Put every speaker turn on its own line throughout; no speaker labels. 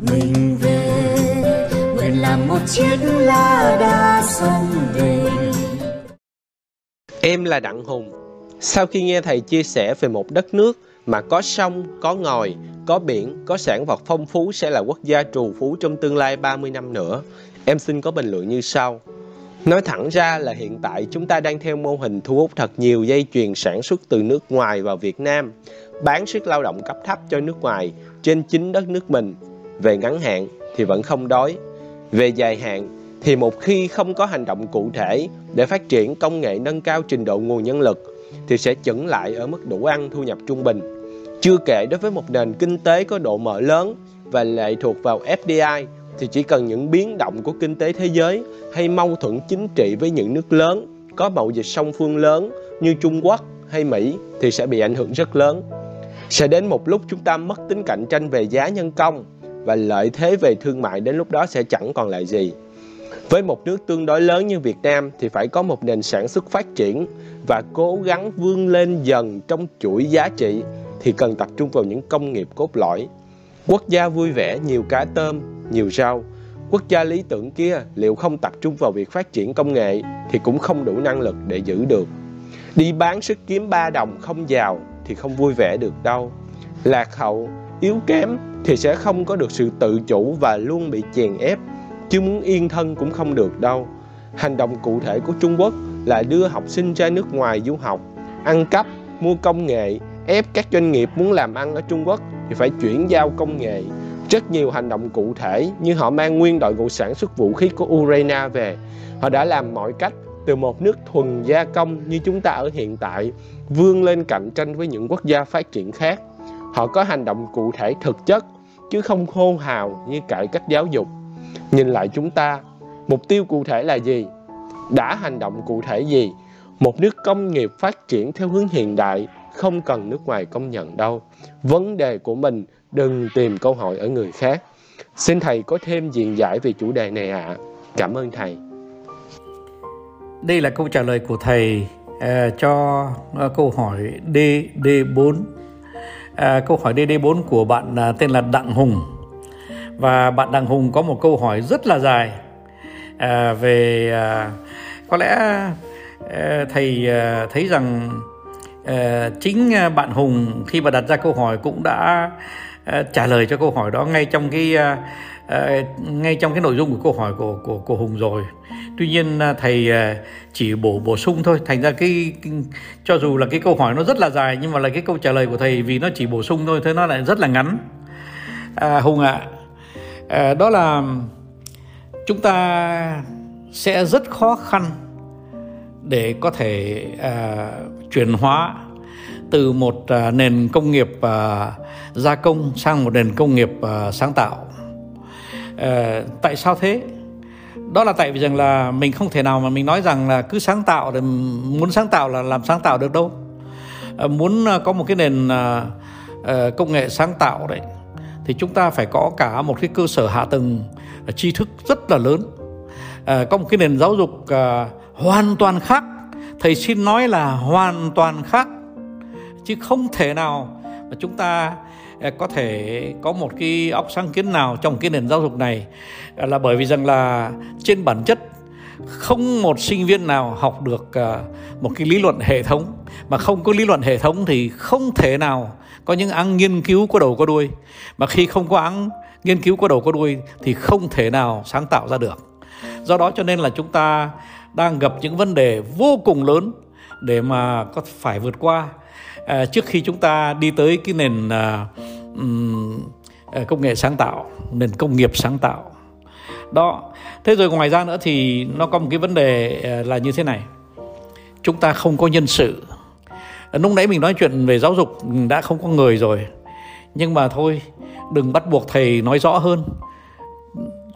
mình về nguyện làm một chiếc lá đa sông về
Em là Đặng Hùng. Sau khi nghe thầy chia sẻ về một đất nước mà có sông, có ngòi, có biển, có sản vật phong phú sẽ là quốc gia trù phú trong tương lai 30 năm nữa, em xin có bình luận như sau. Nói thẳng ra là hiện tại chúng ta đang theo mô hình thu hút thật nhiều dây chuyền sản xuất từ nước ngoài vào Việt Nam, bán sức lao động cấp thấp cho nước ngoài trên chính đất nước mình. Về ngắn hạn thì vẫn không đói. Về dài hạn thì một khi không có hành động cụ thể để phát triển công nghệ nâng cao trình độ nguồn nhân lực thì sẽ chững lại ở mức đủ ăn, thu nhập trung bình. Chưa kể đối với một nền kinh tế có độ mở lớn và lệ thuộc vào FDI thì chỉ cần những biến động của kinh tế thế giới hay mâu thuẫn chính trị với những nước lớn, có mậu dịch song phương lớn như Trung Quốc hay Mỹ thì sẽ bị ảnh hưởng rất lớn. Sẽ đến một lúc chúng ta mất tính cạnh tranh về giá nhân công và lợi thế về thương mại đến lúc đó sẽ chẳng còn lại gì. Với một nước tương đối lớn như Việt Nam thì phải có một nền sản xuất phát triển và cố gắng vươn lên dần trong chuỗi giá trị thì cần tập trung vào những công nghiệp cốt lõi. Quốc gia vui vẻ nhiều cá tôm, nhiều rau. Quốc gia lý tưởng kia liệu không tập trung vào việc phát triển công nghệ thì cũng không đủ năng lực để giữ được. Đi bán sức kiếm ba đồng không giàu thì không vui vẻ được đâu. Lạc hậu, yếu kém thì sẽ không có được sự tự chủ và luôn bị chèn ép chứ muốn yên thân cũng không được đâu. Hành động cụ thể của Trung Quốc là đưa học sinh ra nước ngoài du học, ăn cắp, mua công nghệ, ép các doanh nghiệp muốn làm ăn ở Trung Quốc thì phải chuyển giao công nghệ. Rất nhiều hành động cụ thể như họ mang nguyên đội ngũ sản xuất vũ khí của Ukraine về. Họ đã làm mọi cách từ một nước thuần gia công như chúng ta ở hiện tại vươn lên cạnh tranh với những quốc gia phát triển khác. Họ có hành động cụ thể thực chất chứ không khô hào như cải cách giáo dục. Nhìn lại chúng ta mục tiêu cụ thể là gì? Đã hành động cụ thể gì? Một nước công nghiệp phát triển theo hướng hiện đại không cần nước ngoài công nhận đâu. Vấn đề của mình đừng tìm câu hỏi ở người khác. Xin thầy có thêm diện giải về chủ đề này ạ. À. cảm ơn thầy.
Đây là câu trả lời của thầy uh, cho uh, câu hỏi D D4 à, câu hỏi DD4 của bạn à, tên là Đặng Hùng. Và bạn Đặng Hùng có một câu hỏi rất là dài à, về à, có lẽ à, thầy à, thấy rằng à, chính à, bạn Hùng khi mà đặt ra câu hỏi cũng đã Ờ, trả lời cho câu hỏi đó ngay trong cái ờ, ờ, ngay trong cái nội dung của câu hỏi của của của Hùng rồi. Tuy nhiên thầy chỉ bổ bổ sung thôi, thành ra cái, cái cho dù là cái câu hỏi nó rất là dài nhưng mà là cái câu trả lời của thầy vì nó chỉ bổ sung thôi, thế nó lại rất là ngắn. À, Hùng ạ, à, à, đó là chúng ta sẽ rất khó khăn để có thể à, chuyển hóa từ một à, nền công nghiệp à, gia công sang một nền công nghiệp à, sáng tạo. Ờ, tại sao thế? Đó là tại vì rằng là mình không thể nào mà mình nói rằng là cứ sáng tạo thì muốn sáng tạo là làm sáng tạo được đâu. Ờ, muốn có một cái nền ờ, công nghệ sáng tạo đấy thì chúng ta phải có cả một cái cơ sở hạ tầng tri thức rất là lớn. À, có một cái nền giáo dục à, hoàn toàn khác. Thầy xin nói là hoàn toàn khác chứ không thể nào mà chúng ta à, có thể có một cái óc sáng kiến nào trong cái nền giáo dục này. À, là bởi vì rằng là trên bản chất không một sinh viên nào học được à, một cái lý luận hệ thống. Mà không có lý luận hệ thống thì không thể nào có những áng nghiên cứu có đầu có đuôi. Mà khi không có áng nghiên cứu có đầu có đuôi thì không thể nào sáng tạo ra được. Do đó cho nên là chúng ta đang gặp những vấn đề vô cùng lớn để mà có phải vượt qua à, trước khi chúng ta đi tới cái nền à, um, công nghệ sáng tạo nền công nghiệp sáng tạo. Đó thế rồi ngoài ra nữa thì nó có một cái vấn đề à, là như thế này. Chúng ta không có nhân sự. À, lúc nãy mình nói chuyện về giáo dục đã không có người rồi. Nhưng mà thôi đừng bắt buộc thầy nói rõ hơn.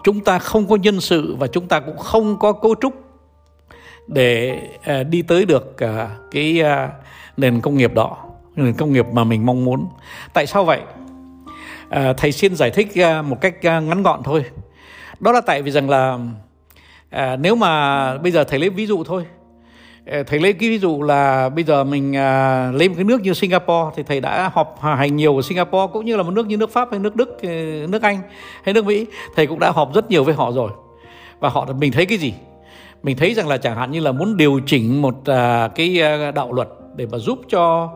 Chúng ta không có nhân sự và chúng ta cũng không có cấu trúc để đi tới được cái nền công nghiệp đó nền công nghiệp mà mình mong muốn. Tại sao vậy? À, thầy xin giải thích à, một cách à, ngắn gọn thôi. Đó là tại vì rằng là à, nếu mà bây giờ thầy lấy ví dụ thôi. À, thầy lấy cái ví dụ là bây giờ mình à, lấy một cái nước như Singapore thì thầy đã họp hành nhiều ở Singapore cũng như là một nước như nước Pháp hay nước Đức nước Anh hay nước Mỹ. Thầy cũng đã họp rất nhiều với họ rồi. Và họ mình thấy cái gì? Mình thấy rằng là chẳng hạn như là muốn điều chỉnh một à, cái à, đạo luật để mà giúp cho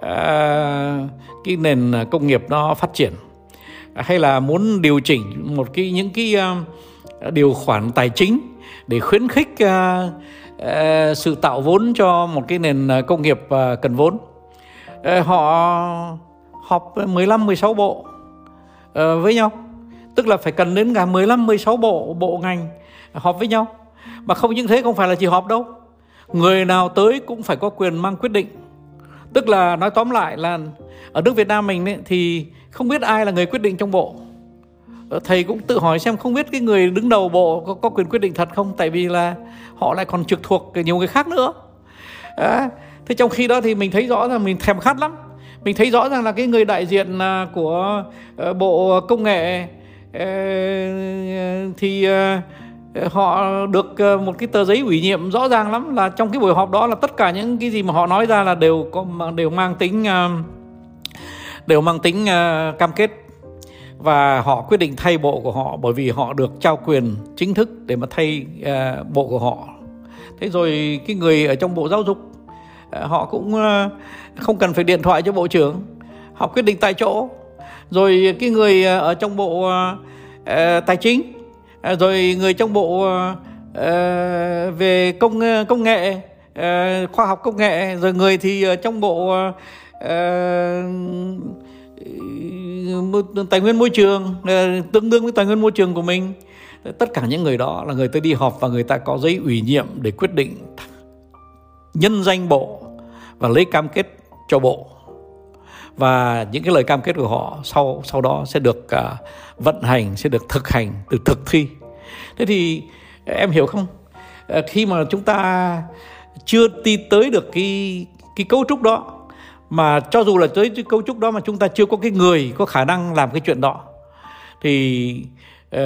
à, cái nền công nghiệp nó phát triển hay là muốn điều chỉnh một cái những cái uh, điều khoản tài chính để khuyến khích uh, uh, sự tạo vốn cho một cái nền công nghiệp uh, cần vốn. Uh, họ họp 15 16 bộ uh, với nhau. Tức là phải cần đến cả 15 16 bộ bộ ngành họp với nhau mà không những thế không phải là chỉ họp đâu. Người nào tới cũng phải có quyền mang quyết định. Tức là nói tóm lại là ở nước Việt Nam mình ấy, thì không biết ai là người quyết định trong bộ. Ờ, thầy cũng tự hỏi xem không biết cái người đứng đầu bộ có, có quyền quyết định thật không? Tại vì là họ lại còn trực thuộc nhiều người khác nữa. À, thế trong khi đó thì mình thấy rõ rằng mình thèm khát lắm. Mình thấy rõ rằng là cái người đại diện à, của ờ, bộ công nghệ ờ, thì họ được ờ, một cái tờ giấy ủy nhiệm rõ ràng lắm là trong cái buổi họp đó là tất cả những cái gì mà họ nói ra là đều có đều mang tính ờ, đều mang tính ờ, cam kết. Và họ quyết định thay bộ của họ bởi vì họ được trao quyền chính thức để mà thay bộ của họ. Thế rồi cái người ở trong bộ giáo dục họ cũng không cần phải điện thoại cho bộ trưởng. Họ quyết định tại chỗ. Rồi cái người ở trong bộ tài chính À, rồi người trong bộ ờ, về công ờ, công nghệ ờ, khoa học công nghệ, rồi người thì trong bộ tài nguyên môi trường tương đương với tài nguyên môi trường của mình. Tất cả những người đó là người ta đi họp và người ta có giấy ủy nhiệm để quyết định nhân danh bộ và lấy cam kết cho bộ và những cái lời cam kết của họ sau sau đó sẽ được uh, vận hành sẽ được thực hành từ thực thi. Thế thì em hiểu không? Uh, khi mà chúng ta chưa đi tới được cái cái cấu trúc đó mà cho dù là tới cái cấu trúc đó mà chúng ta chưa có cái người có khả năng làm cái chuyện đó thì uh,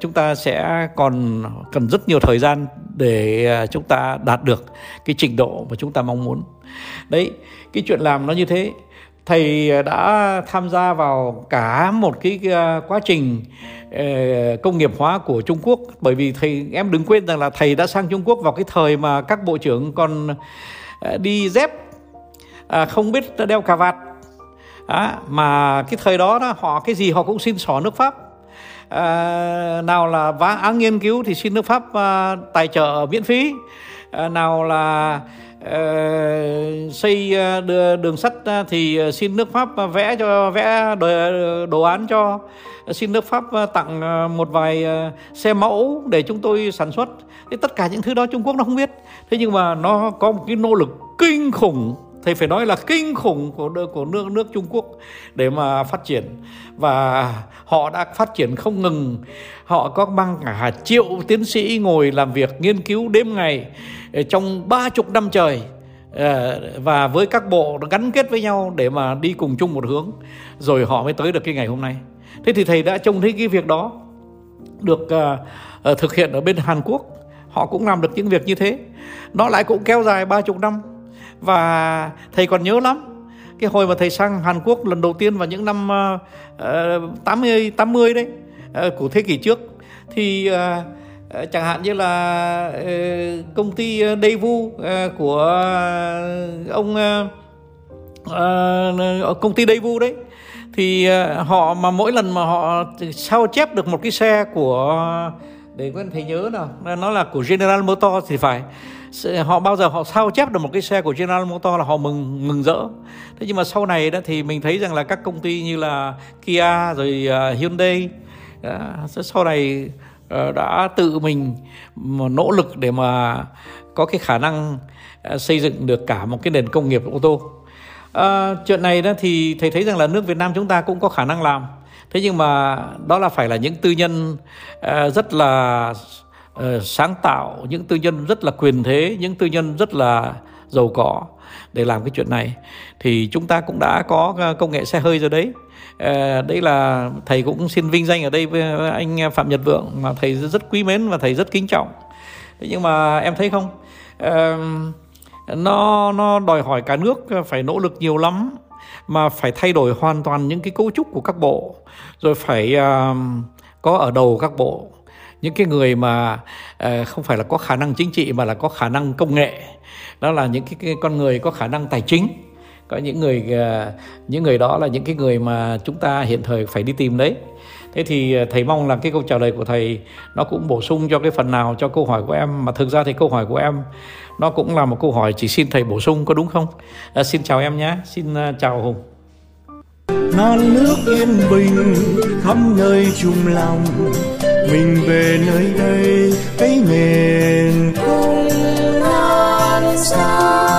chúng ta sẽ còn cần rất nhiều thời gian để uh, chúng ta đạt được cái trình độ mà chúng ta mong muốn. Đấy cái chuyện làm nó như thế thầy ờ, đã tham gia vào cả một cái ờ, quá trình ờ, công nghiệp hóa của Trung Quốc. Bởi vì thầy em đừng quên rằng là thầy đã sang Trung Quốc vào cái thời mà các bộ trưởng còn đi dép à, không biết đeo cà vạt. À, mà cái thời đó, đó họ cái gì họ cũng xin xỏ nước pháp. À, nào là vá nghiên cứu thì xin nước pháp à, tài trợ miễn phí. À, nào là Ờ, xây ờ, đường sắt ờ, thì xin nước pháp vẽ cho vẽ đồ, đồ án cho. Xin nước pháp tặng một vài xe mẫu để chúng tôi sản xuất. Thì tất cả những thứ đó Trung Quốc nó không biết. Thế nhưng mà nó có một cái nỗ lực kinh khủng thầy phải nói là kinh khủng của của nước nước Trung Quốc để mà phát triển. Và họ đã phát triển không ngừng. Họ có mang cả triệu tiến sĩ ngồi làm việc nghiên cứu đêm ngày ờ, trong ba chục năm trời ờ, và với các bộ gắn kết với nhau để mà đi cùng chung một hướng. Rồi họ mới tới được cái ngày hôm nay. Thế thì thầy đã trông thấy cái việc đó được uh, thực hiện ở bên Hàn Quốc. Họ cũng làm được những việc như thế. Nó lại cũng kéo dài ba chục năm và thầy còn nhớ lắm cái hồi mà thầy sang Hàn Quốc lần đầu tiên vào những năm uh, 80 80 đấy uh, của thế kỷ trước. Thì uh, chẳng hạn như là uh, công ty Daewoo uh, của ông uh, công ty Daewoo đấy. Thì uh, họ mà mỗi lần mà họ sao chép được một cái xe của để quên thầy nhớ nào. Nó là của General Motors thì phải. Họ bao giờ họ sao chép được một cái xe của General Motors là họ mừng mừng rỡ. Thế nhưng mà sau này đó thì mình thấy rằng là các công ty như là Kia rồi à, Hyundai à, đó, sau này à, đã tự mình nỗ lực để mà có cái khả năng xây dựng được cả một cái nền công nghiệp ô tô. À, chuyện này đó thì thầy thấy rằng là nước Việt Nam chúng ta cũng có khả năng làm thế nhưng mà đó là phải là những tư nhân ờ, rất là ờ, sáng tạo những tư nhân rất là quyền thế những tư nhân rất là giàu có để làm cái chuyện này. Thì chúng ta cũng đã có ờ, công nghệ xe hơi rồi đấy. À, đấy là thầy cũng xin vinh danh ở đây với anh phạm nhật vượng mà thầy rất quý mến và thầy rất kính trọng. Nhưng mà em thấy không? À, nó nó đòi hỏi cả nước phải nỗ lực nhiều lắm mà phải thay đổi hoàn toàn những cái cấu trúc của các bộ rồi phải uh, có ở đầu các bộ. Những cái người mà uh, không phải là có khả năng chính trị mà là có khả năng công nghệ đó là những cái, cái con người có khả năng tài chính. Có những người uh, những người đó là những cái người mà chúng ta hiện thời phải đi tìm đấy thế thì à, thầy mong là cái câu trả lời của thầy nó cũng bổ sung cho cái phần nào cho câu hỏi của em. Mà thực ra thì câu hỏi của em nó cũng là một câu hỏi chỉ xin thầy bổ sung có đúng không? À, xin chào em nhé. Xin à, chào hùng.
Non nước yên bình khắp nơi chung lòng. Mình về nơi đây cái miền cùng non xa.